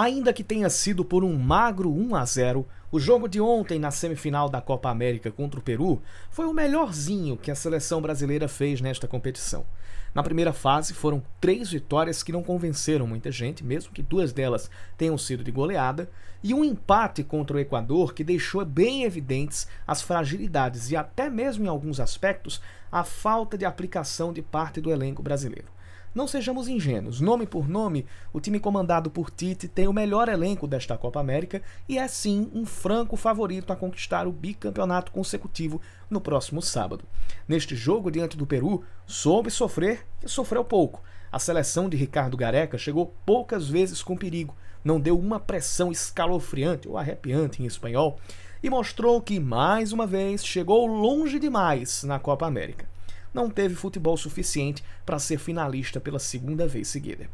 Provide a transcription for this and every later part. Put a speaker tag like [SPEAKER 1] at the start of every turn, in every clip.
[SPEAKER 1] Ainda que tenha sido por um magro 1 a 0, o jogo de ontem na semifinal da Copa América contra o Peru foi o melhorzinho que a seleção brasileira fez nesta competição. Na primeira fase foram três vitórias que não convenceram muita gente, mesmo que duas delas tenham sido de goleada, e um empate contra o Equador que deixou bem evidentes as fragilidades e até mesmo em alguns aspectos a falta de aplicação de parte do elenco brasileiro. Não sejamos ingênuos, nome por nome, o time comandado por Tite tem o melhor elenco desta Copa América e é sim um franco favorito a conquistar o bicampeonato consecutivo no próximo sábado. Neste jogo diante do Peru, soube sofrer e sofreu pouco. A seleção de Ricardo Gareca chegou poucas vezes com perigo, não deu uma pressão escalofriante ou arrepiante em espanhol e mostrou que mais uma vez chegou longe demais na Copa América não teve futebol suficiente para ser finalista pela segunda vez seguida.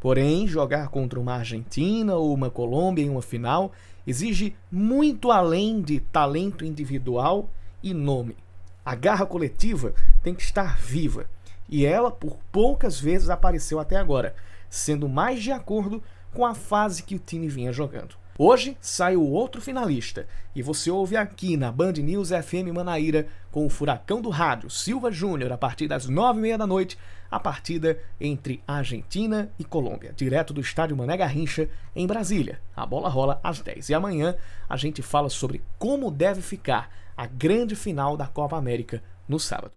[SPEAKER 1] Porém, jogar contra uma Argentina ou uma Colômbia em uma final exige muito além de talento individual e nome. A garra coletiva tem que estar viva, e ela por poucas vezes apareceu até agora, sendo mais de acordo com a fase que o time vinha jogando. Hoje sai o outro finalista e você ouve aqui na Band News FM Manaíra com o furacão do rádio Silva Júnior a partir das nove e meia da noite a partida entre Argentina e Colômbia, direto do estádio Mané Garrincha em Brasília. A bola rola às 10 e amanhã a gente fala sobre como deve ficar a grande final da Copa América no sábado.